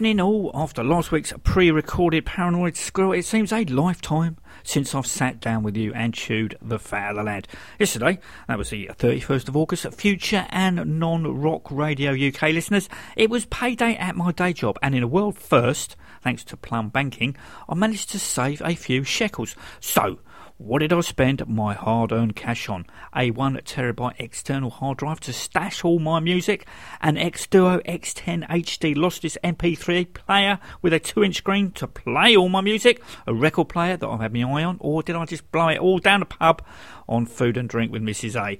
Evening all after last week's pre recorded Paranoid Squirrel. It seems a lifetime since I've sat down with you and chewed the fat of the land. Yesterday, that was the 31st of August, future and non rock radio UK listeners, it was payday at my day job, and in a world first, thanks to Plum Banking, I managed to save a few shekels. So, what did I spend my hard earned cash on? A 1 terabyte external hard drive to stash all my music, an X Duo X10 HD lossless MP3 player with a 2 inch screen to play all my music, a record player that I've had my eye on, or did I just blow it all down the pub on food and drink with Mrs. A?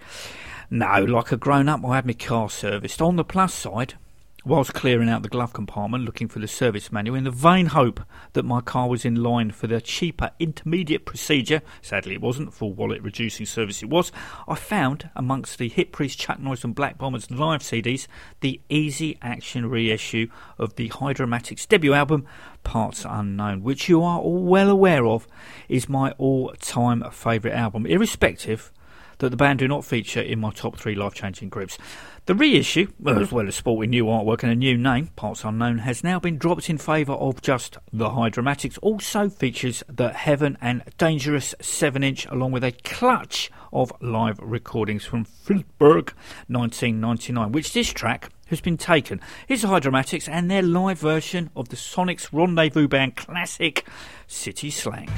No, like a grown up, I had my car serviced. On the plus side, whilst clearing out the glove compartment looking for the service manual in the vain hope that my car was in line for the cheaper intermediate procedure. Sadly, it wasn't. Full wallet reducing service it was. I found amongst the Hit Priest, Chuck Norris, and Black Bombers live CDs the Easy Action reissue of the Hydromatics debut album, Parts Unknown, which you are all well aware of is my all time favourite album, irrespective that the band do not feature in my top three life changing groups. The reissue, as well as sporting new artwork and a new name, Parts Unknown, has now been dropped in favour of just the Hydromatics. Also features the Heaven and Dangerous 7 inch, along with a clutch of live recordings from Fieldberg 1999, which this track has been taken. Here's the Hydromatics and their live version of the Sonics Rendezvous Band classic City Slang.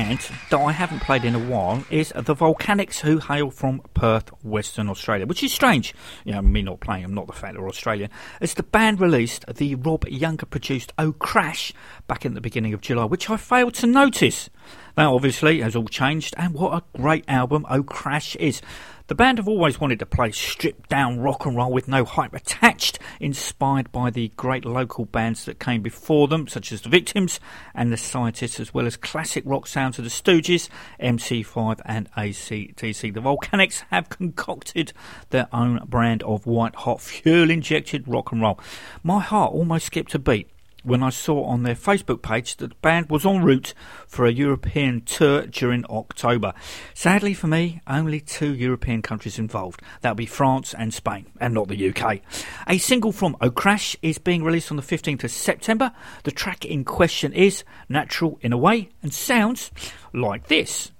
Band that I haven't played in a while is the Volcanics, who hail from Perth, Western Australia, which is strange. You know, me not playing, I'm not the fact they're Australian. As the band released the Rob Younger produced Oh Crash back in the beginning of July, which I failed to notice. That obviously has all changed, and what a great album Oh Crash is. The band have always wanted to play stripped down rock and roll with no hype attached, inspired by the great local bands that came before them, such as The Victims and The Scientists, as well as classic rock sounds of The Stooges, MC5 and ACDC. The Volcanics have concocted their own brand of white hot fuel injected rock and roll. My heart almost skipped a beat when I saw on their Facebook page that the band was en route for a European tour during October. Sadly for me, only two European countries involved. That'll be France and Spain, and not the UK. A single from Oh Crash is being released on the 15th of September. The track in question is natural in a way and sounds like this.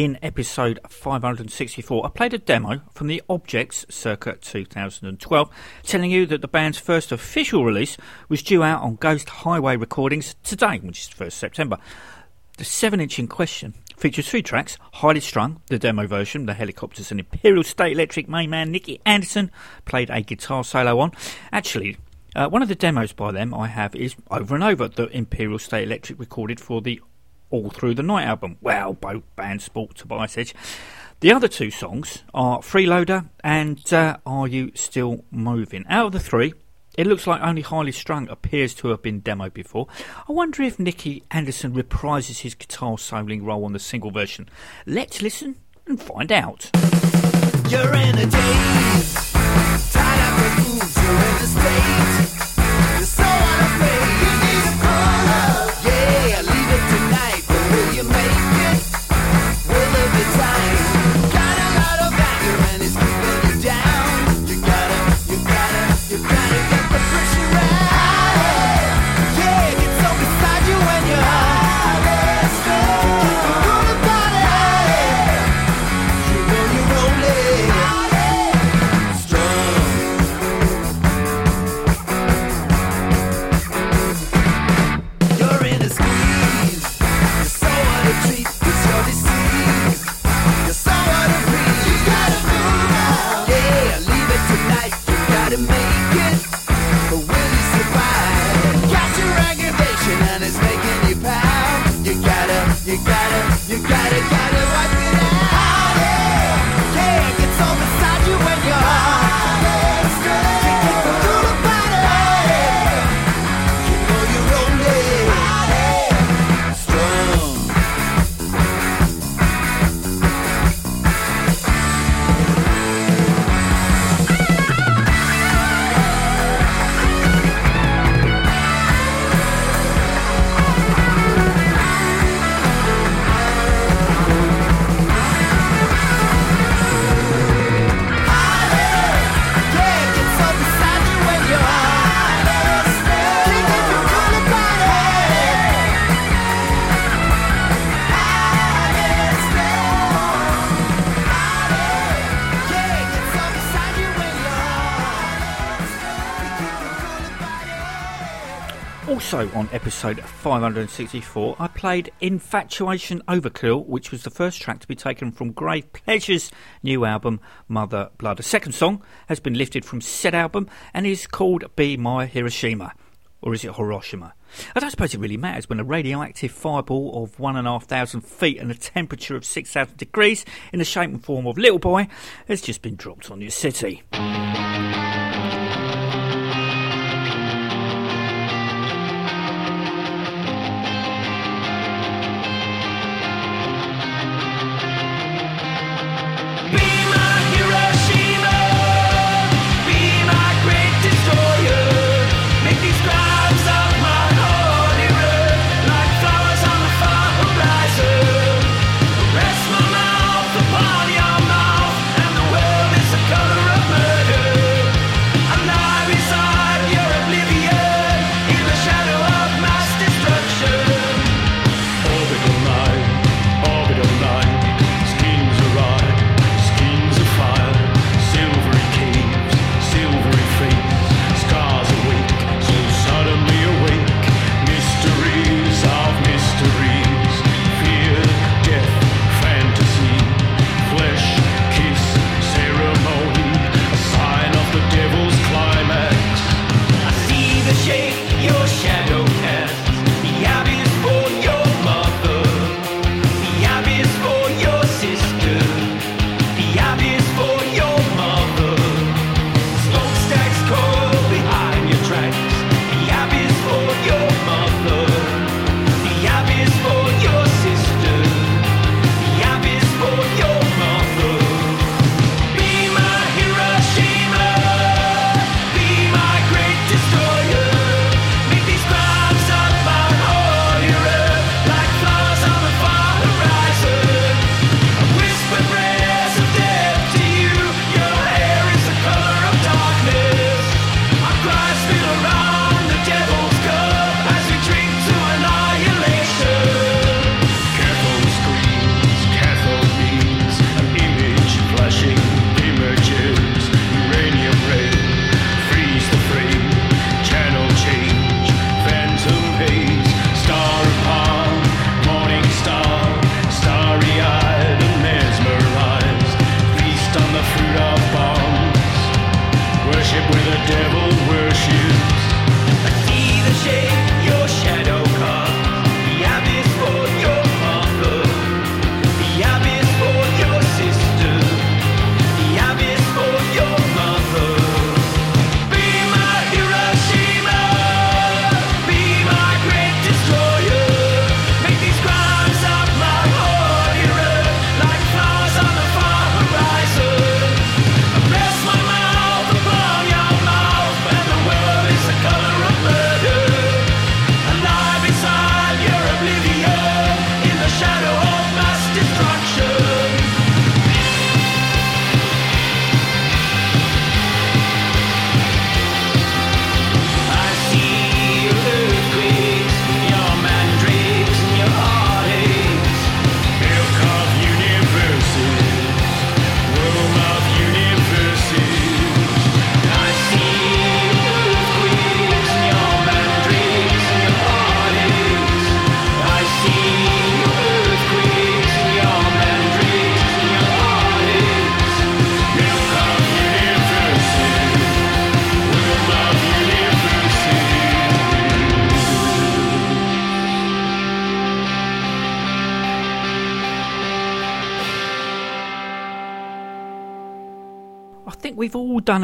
In episode 564, I played a demo from the Objects circa 2012, telling you that the band's first official release was due out on Ghost Highway Recordings today, which is 1st September. The 7 inch in question features three tracks Highly Strung, the demo version, the Hellacopters and Imperial State Electric main man Nicke Andersson played a guitar solo on. Actually, uh, one of the demos by them I have is Over and Over, the Imperial State Electric recorded for the All Through the Night album. Well, both bands sport Tobias Egge. The other two songs are Freeloader and uh, Are You Still Moving? Out of the three, it looks like only Highly Strung appears to have been demoed before. I wonder if Nicke Andersson reprises his guitar soloing role on the single version. Let's listen and find out. You're in a daze, tied up with moves, you're in a state. Also, on episode 564, I played Infatuation Overkill, which was the first track to be taken from Grave Pleasure's new album, Motherblood. A second song has been lifted from said album and is called Be My Hiroshima. Or is it Hiroshima? I don't suppose it really matters when a radioactive fireball of 1,500 feet and a temperature of 6,000 degrees in the shape and form of Little Boy has just been dropped on your city.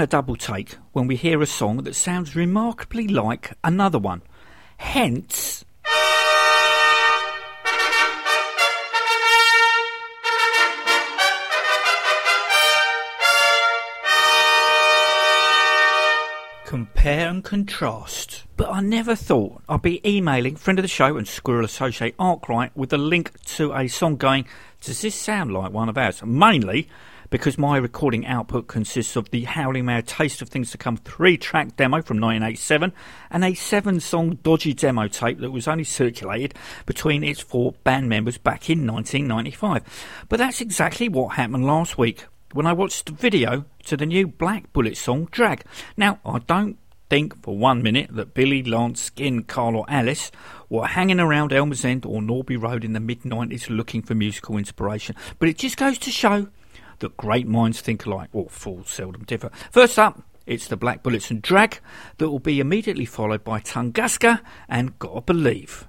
Double take when we hear a song that sounds remarkably like another one. Hence, compare and contrast. But I never thought I'd be emailing friend of the show and Squirrel Associate Arkwright with a link to a song going, Does this sound like one of ours? Mainly because my recording output consists of the Howling Mad Taste of Things to Come three track demo from 1987 and a seven song dodgy demo tape that was only circulated between its four band members back in 1995. But that's exactly what happened last week when I watched the video to the new Black Bullet song Drag. Now, I don't think for one minute that Billy, Lance, Skin, Carl, or Alice were hanging around Elmer's End or Norby Road in the mid 90s looking for musical inspiration. But it just goes to show that great minds think alike, or fools seldom differ. First up, it's the Black Bullets and Drag that will be immediately followed by Tunguska and Gotta Believe.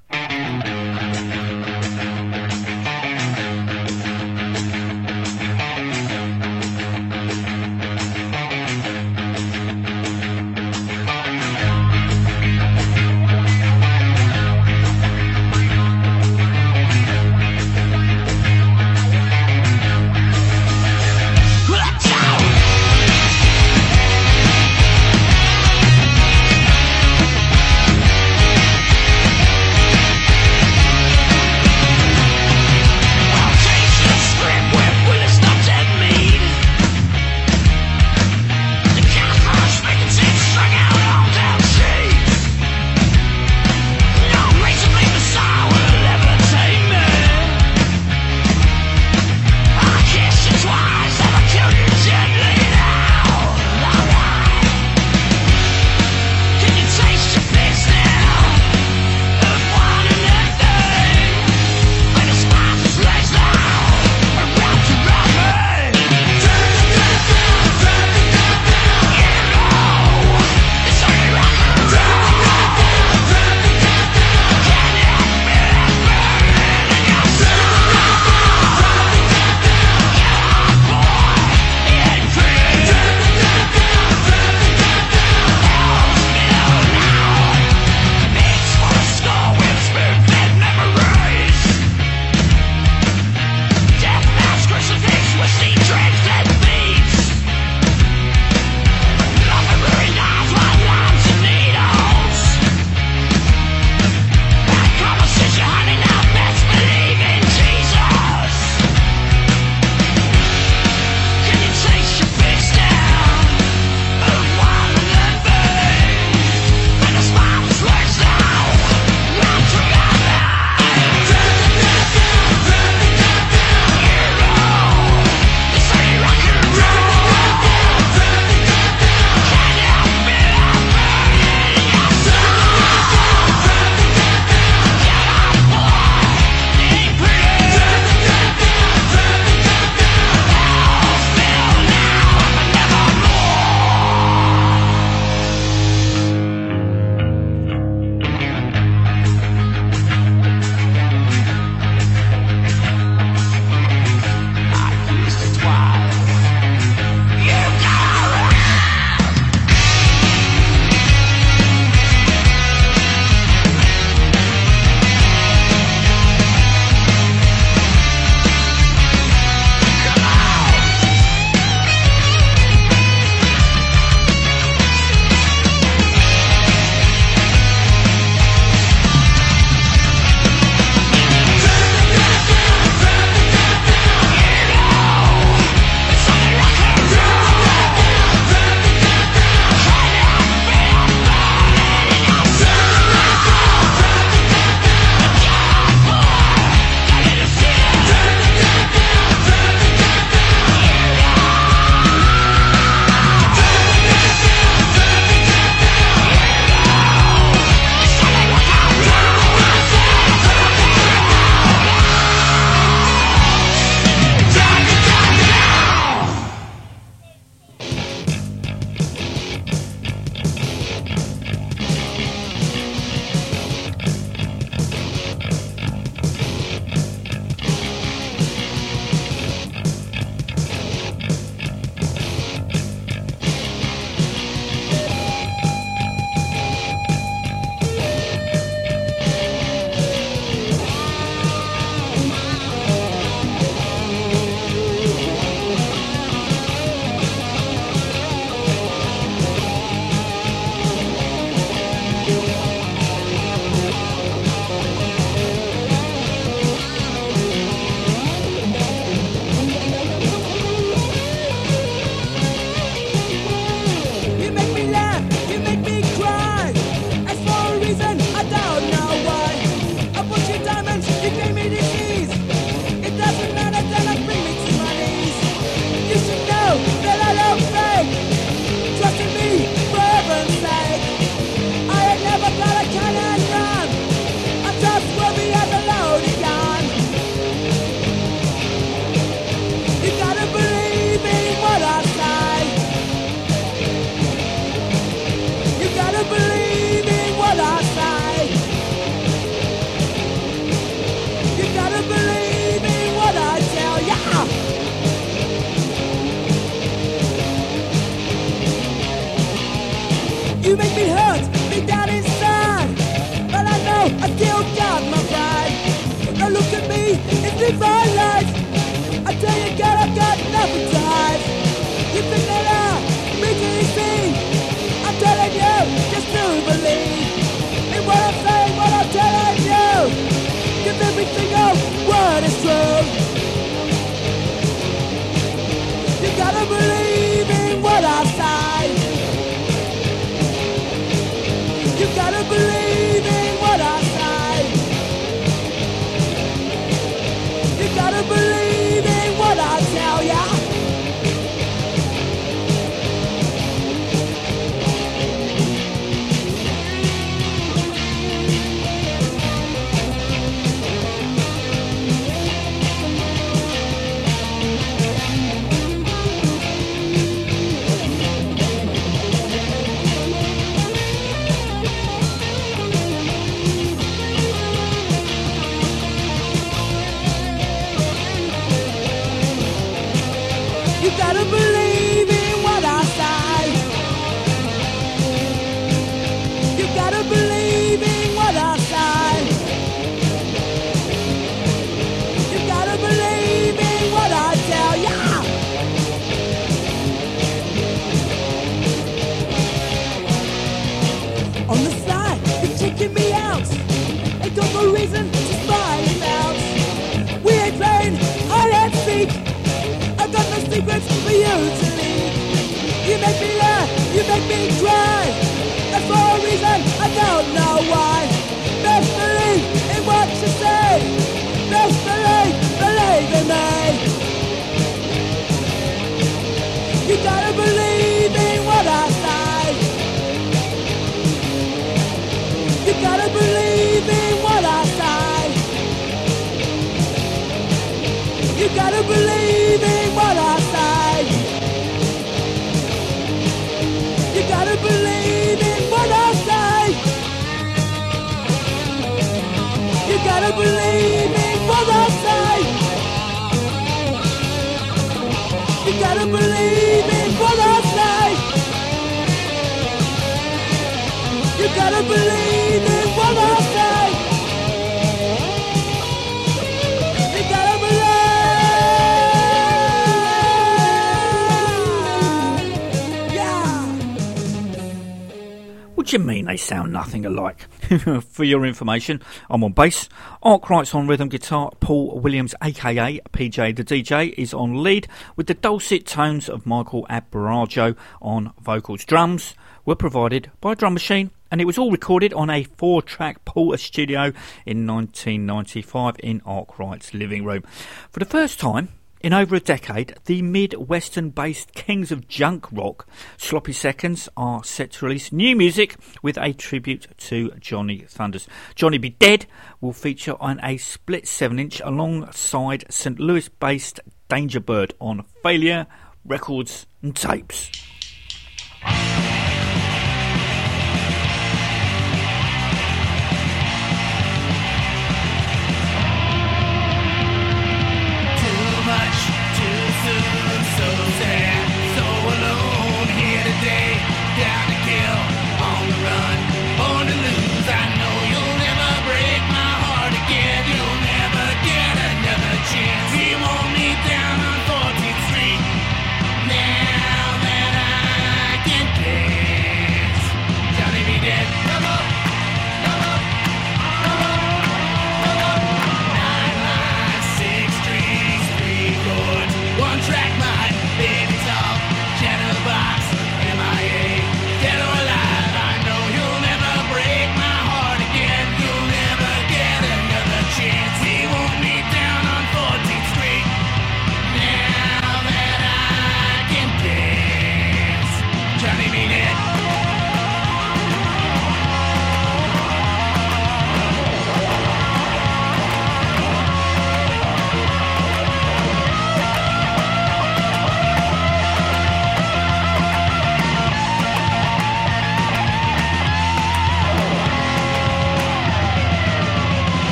Do you mean they sound nothing alike? For your information, I'm on bass, Arkwright's on rhythm guitar, Paul Williams, aka PJ the DJ, is on lead, with the dulcet tones of Michael Abarajo on vocals. Drums were provided by Drum Machine and it was all recorded on a four track Portastudio in 1995 in Arkwright's living room. For the first time in over a decade, the Midwestern based Kings of Junk Rock, Sloppy Seconds, are set to release new music with a tribute to Johnny Thunders. Johnny Be Dead will feature on a split 7 inch alongside St. Louis based Dangerbird on Failure Records and Tapes.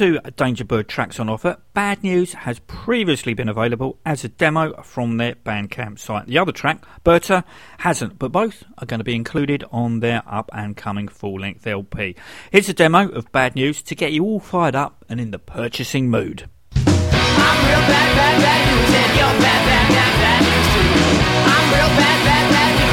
Two Dangerbird tracks on offer, Bad News has previously been available as a demo from their Bandcamp site. The other track, Berta, hasn't, but both are going to be included on their up and coming full length LP. Here's a demo of Bad News to get you all fired up and in the purchasing mood. I'm real bad, bad, bad news, and you're bad, bad, bad, bad news too. I'm real bad, bad, bad news,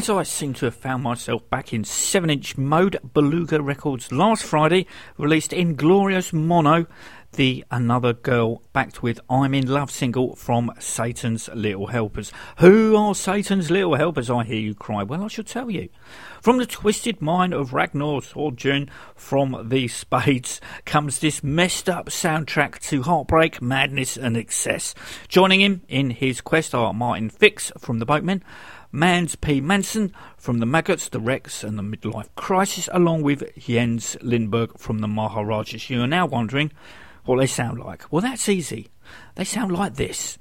As I seem to have found myself back in 7 inch mode, Beluga Records last Friday released Inglorious Mono, the Another Girl backed with I'm in Love single from Satan's Little Helpers. Who are Satan's Little Helpers? I hear you cry. Well, I shall tell you. From the twisted mind of Ragnar Sorgen from the Spades comes this messed up soundtrack to heartbreak, madness, and excess. Joining him in his quest are Martin Fix from the Boatmen. Mans P. Manson from the Maggots, the Rex, and the Midlife Crisis, along with Jens Lindberg from the Maharajas. You are now wondering what they sound like. Well, that's easy. They sound like this.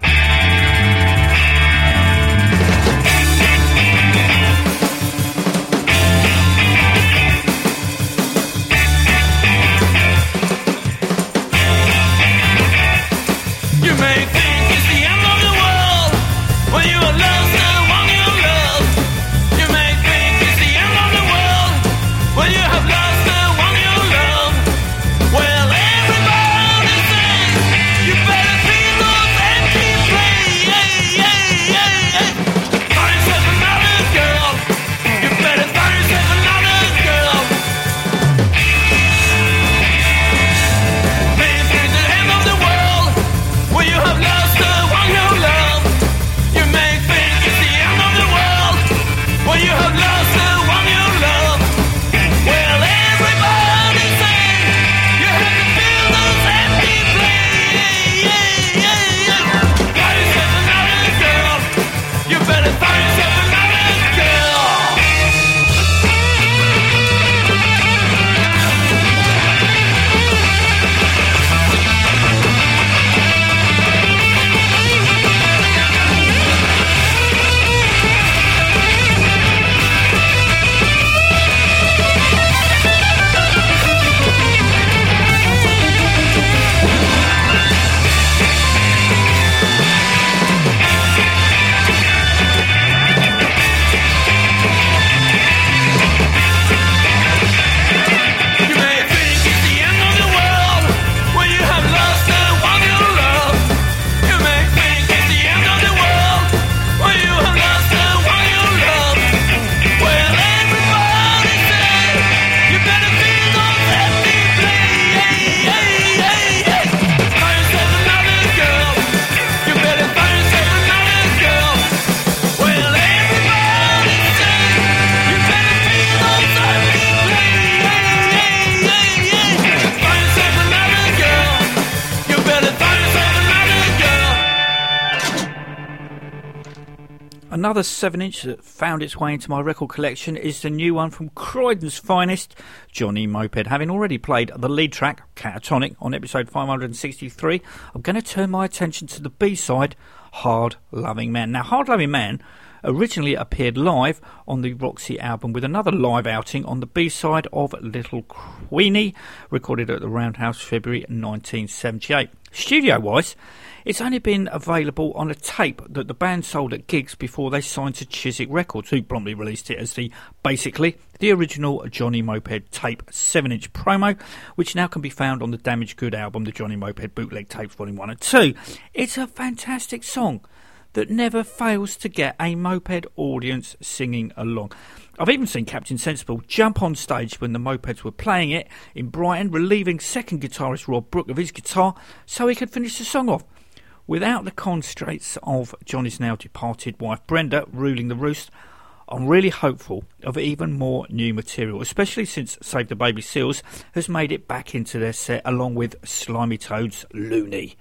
Another 7 inch that found its way into my record collection is the new one from Croydon's finest, Johnny Moped. Having already played the lead track, Catatonic, on episode 563, I'm going to turn my attention to the B side, Hard Loving Man. Now, Hard Loving Man originally appeared live on the Roxy album with another live outing on the B-side of Little Queenie, recorded at the Roundhouse February 1978. Studio-wise, it's only been available on a tape that the band sold at gigs before they signed to Chiswick Records, who promptly released it as the basically the original Johnny Moped tape 7 inch promo, which now can be found on the Damaged Good album, the Johnny Moped Bootleg Tapes Volume 1 and 2. It's a fantastic song that never fails to get a moped audience singing along. I've even seen Captain Sensible jump on stage when the mopeds were playing it in Brighton, relieving second guitarist Rob Brooke of his guitar so he could finish the song off. Without the constraints of Johnny's now departed wife Brenda ruling the roost, I'm really hopeful of even more new material, especially since Save the Baby Seals has made it back into their set along with Slimy Toad's Loony.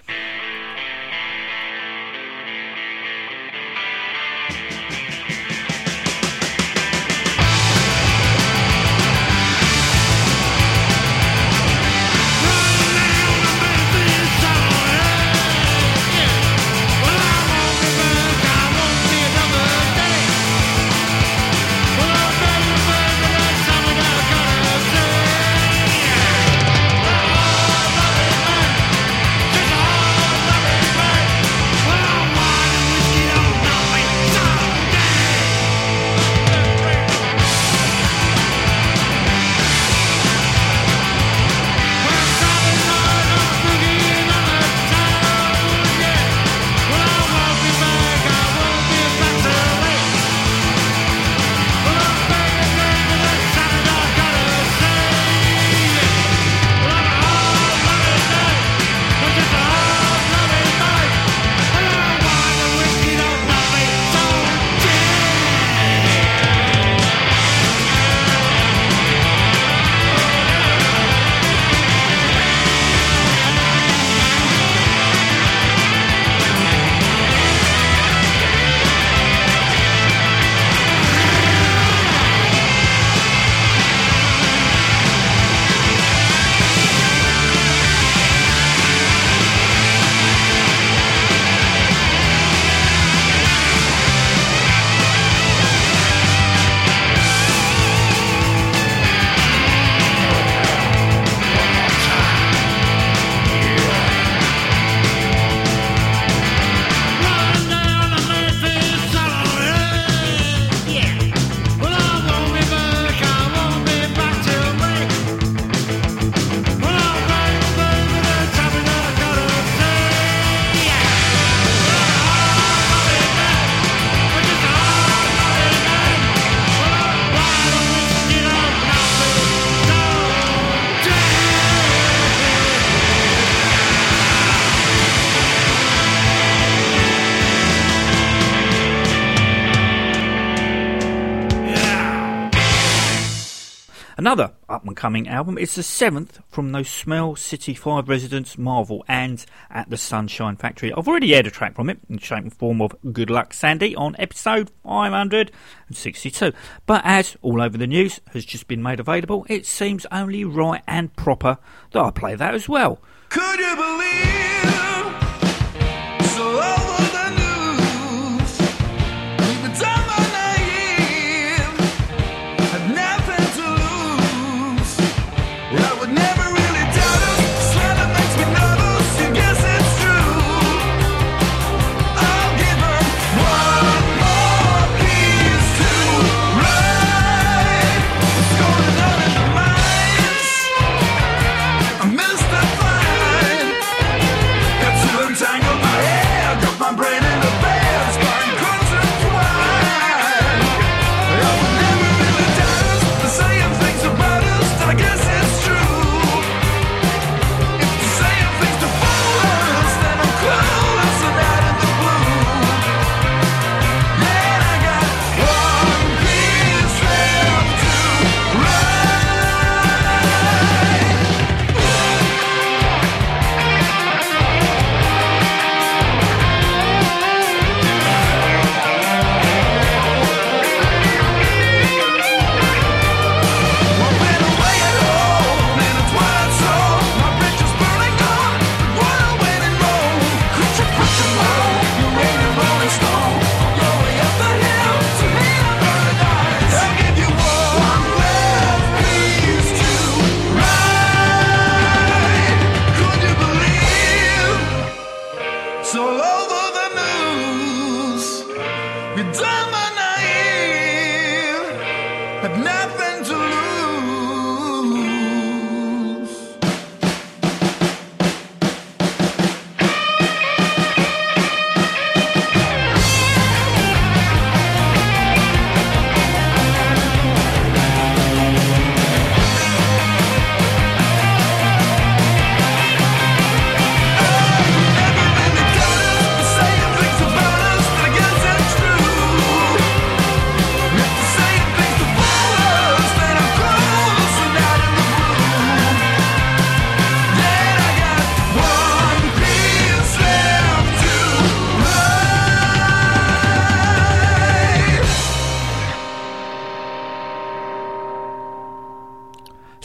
Up and coming album. It's the seventh from those Smell City 5 residents, Marvel, and At the Sunshine Factory. I've already aired a track from it in the shape and form of Good Luck Sandy on episode 562. But as all over the news has just been made available, it seems only right and proper that I play that as well. Could you believe?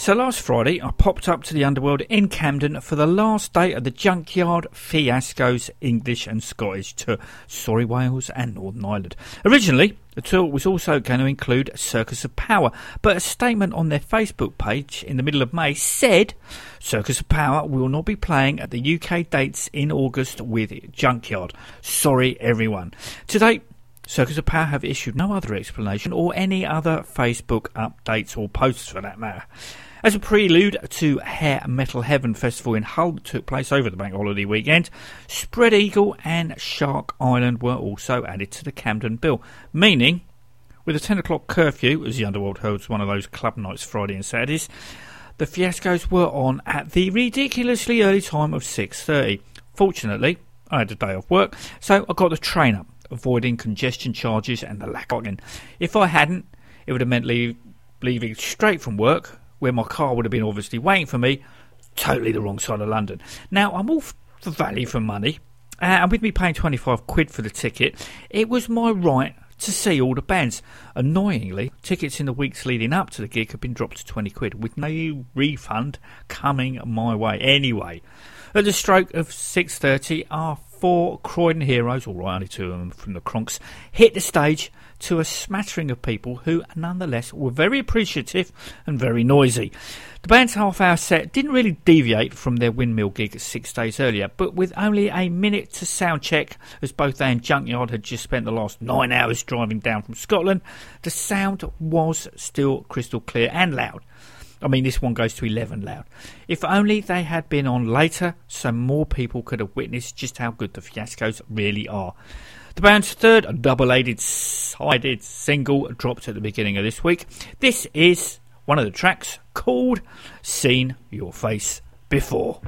So last Friday, I popped up to the underworld in Camden for the last day of the Junkyard Fiasco's English and Scottish tour, Sorry Wales and Northern Ireland. Originally, the tour was also going to include Circus of Power, but a statement on their Facebook page in the middle of May said Circus of Power will not be playing at the UK dates in August with Junkyard. Sorry, everyone. Today, Circus of Power have issued no other explanation or any other Facebook updates or posts for that matter. As a prelude to Hair Metal Heaven Festival in Hull that took place over the bank holiday weekend, Spread Eagle and Shark Island were also added to the Camden bill, meaning with a 10 o'clock curfew, as the Underworld holds one of those club nights Friday and Saturdays, the fiascos were on at the ridiculously early time of 6.30. Fortunately, I had a day off work, so I got the train up, avoiding congestion charges and the lack of it. If I hadn't, it would have meant leave, leaving straight from work, where my car would have been obviously waiting for me, totally the wrong side of London. Now, I'm all for value for money, uh, and with me paying 25 quid for the ticket, it was my right to see all the bands. Annoyingly, tickets in the weeks leading up to the gig had been dropped to 20 quid, with no refund coming my way anyway. At the stroke of 6.30, our four Croydon heroes, all right, only two of them from the Cronx, hit the stage to a smattering of people who, nonetheless, were very appreciative and very noisy. The band's half hour set didn't really deviate from their windmill gig six days earlier, but with only a minute to sound check, as both they and Junkyard had just spent the last nine hours driving down from Scotland, the sound was still crystal clear and loud. I mean, this one goes to 11 loud. If only they had been on later, so more people could have witnessed just how good the fiascos really are. The band's third double-sided sided single dropped at the beginning of this week. This is one of the tracks called Seen Your Face Before.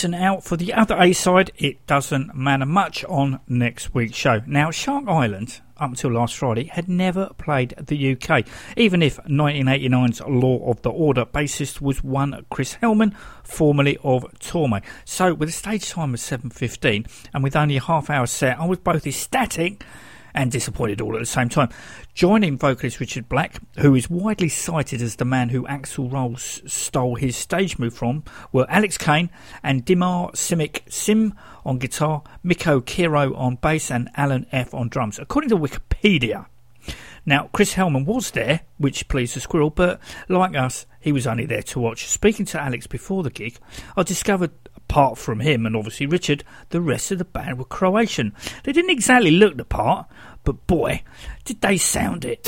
Listen out for the other A side, It Doesn't Matter Much, on next week's show. Now, Shark Island, up until last Friday, had never played the UK, even if 1989's Law of the Order bassist was one Chris Heilman, formerly of Torme. So, with a stage time of 7.15 and with only a half hour set, I was both ecstatic and disappointed all at the same time. Joining vocalist Richard Black, who is widely cited as the man who Axl Rose stole his stage move from, were Alex Kane and Dimar Simic Sim on guitar, Miko Kiro on bass, and Alan F on drums. According to Wikipedia, now, Chris Heilman was there, which pleased the squirrel, but like us, he was only there to watch. Speaking to Alex before the gig, I discovered, apart from him and obviously Richard, the rest of the band were Croatian. They didn't exactly look the part, but boy, did they sound it.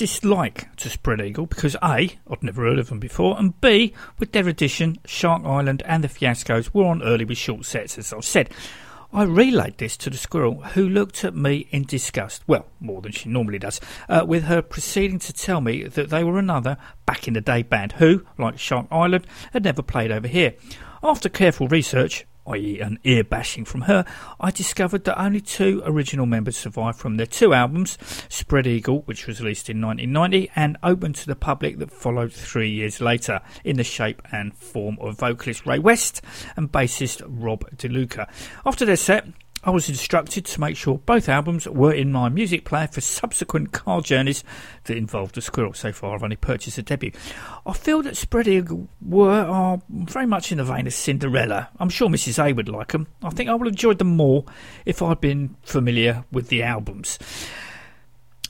Dislike to Spread Eagle because A, I'd never heard of them before, and B, with their addition, Shark Island and the Fiascos were on early with short sets, as I've said. I relayed this to the squirrel, who looked at me in disgust, well, more than she normally does, uh, with her proceeding to tell me that they were another back in the day band who, like Shark Island, had never played over here. After careful research, i.e., an ear bashing from her, I discovered that only two original members survived from their two albums Spread Eagle, which was released in 1990, and Open to the Public, that followed three years later, in the shape and form of vocalist Ray West and bassist Rob DeLuca. After their set, I was instructed to make sure both albums were in my music player for subsequent car journeys that involved a squirrel. So far, I've only purchased a debut. I feel that Spread Eagle were are very much in the vein of Cinderella. I'm sure Mrs. A would like them. I think I would have enjoyed them more if I'd been familiar with the albums.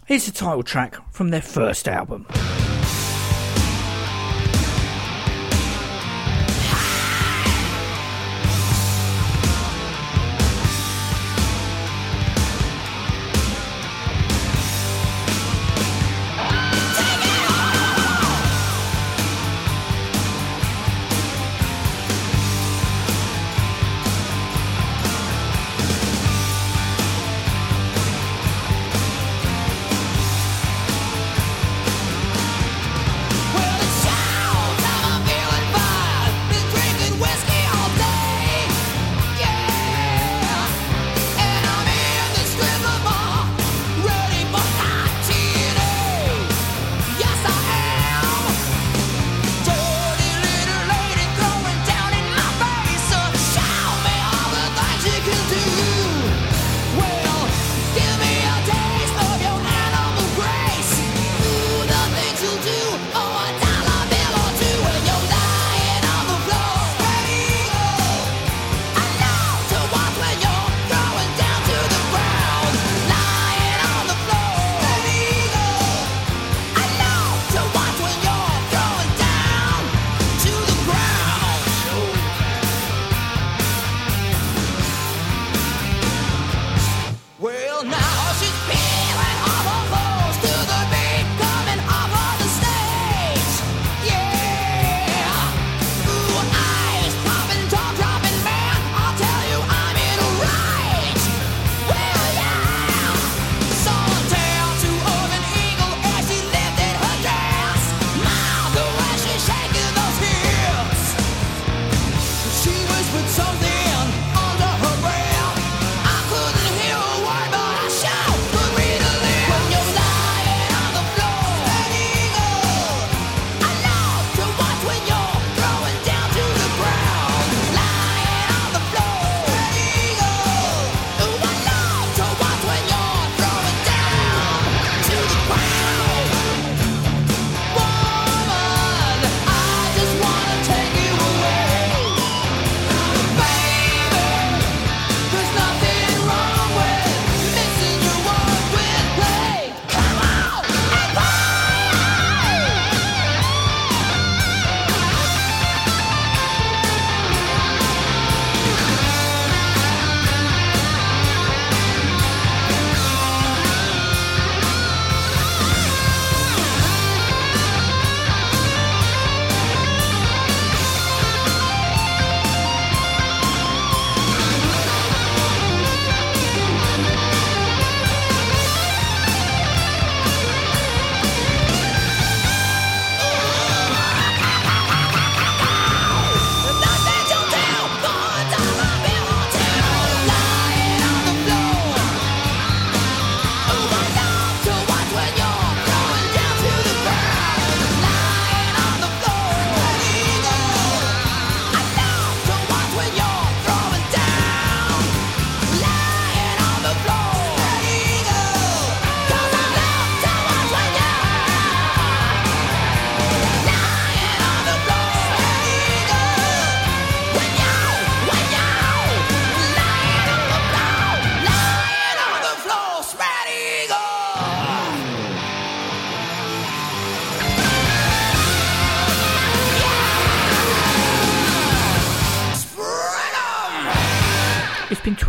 Here's the title track from their first album.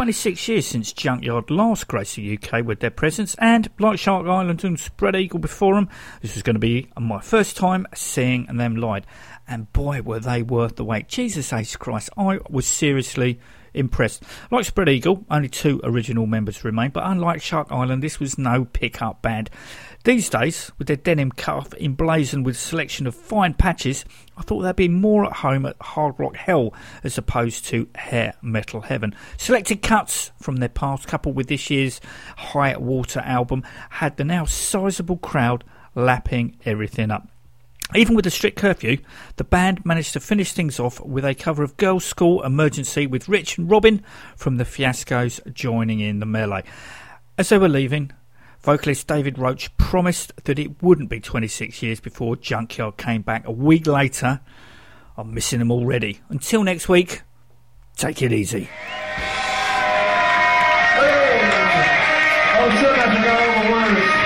26 years since Junkyard last graced the UK with their presence, and like Shark Island and Spread Eagle before them, this was going to be my first time seeing them live. And boy, were they worth the wait. Jesus. Christ, I was seriously impressed. Like Spread Eagle, only two original members remain, but unlike Shark Island, this was no pickup band. These days, with their denim cut off emblazoned with selection of fine patches, I thought they'd be more at home at hard rock hell as opposed to hair metal heaven. Selected cuts from their past, coupled with this year's High Water album, had the now sizable crowd lapping everything up. Even with the strict curfew, the band managed to finish things off with a cover of Girlschool Emergency with Rich and Robin from the Fiascos joining in the melee. As they were leaving, vocalist David Roach promised that it wouldn't be 26 years before Junkyard came back a week later. I'm missing them already. Until next week, take it easy. Oh,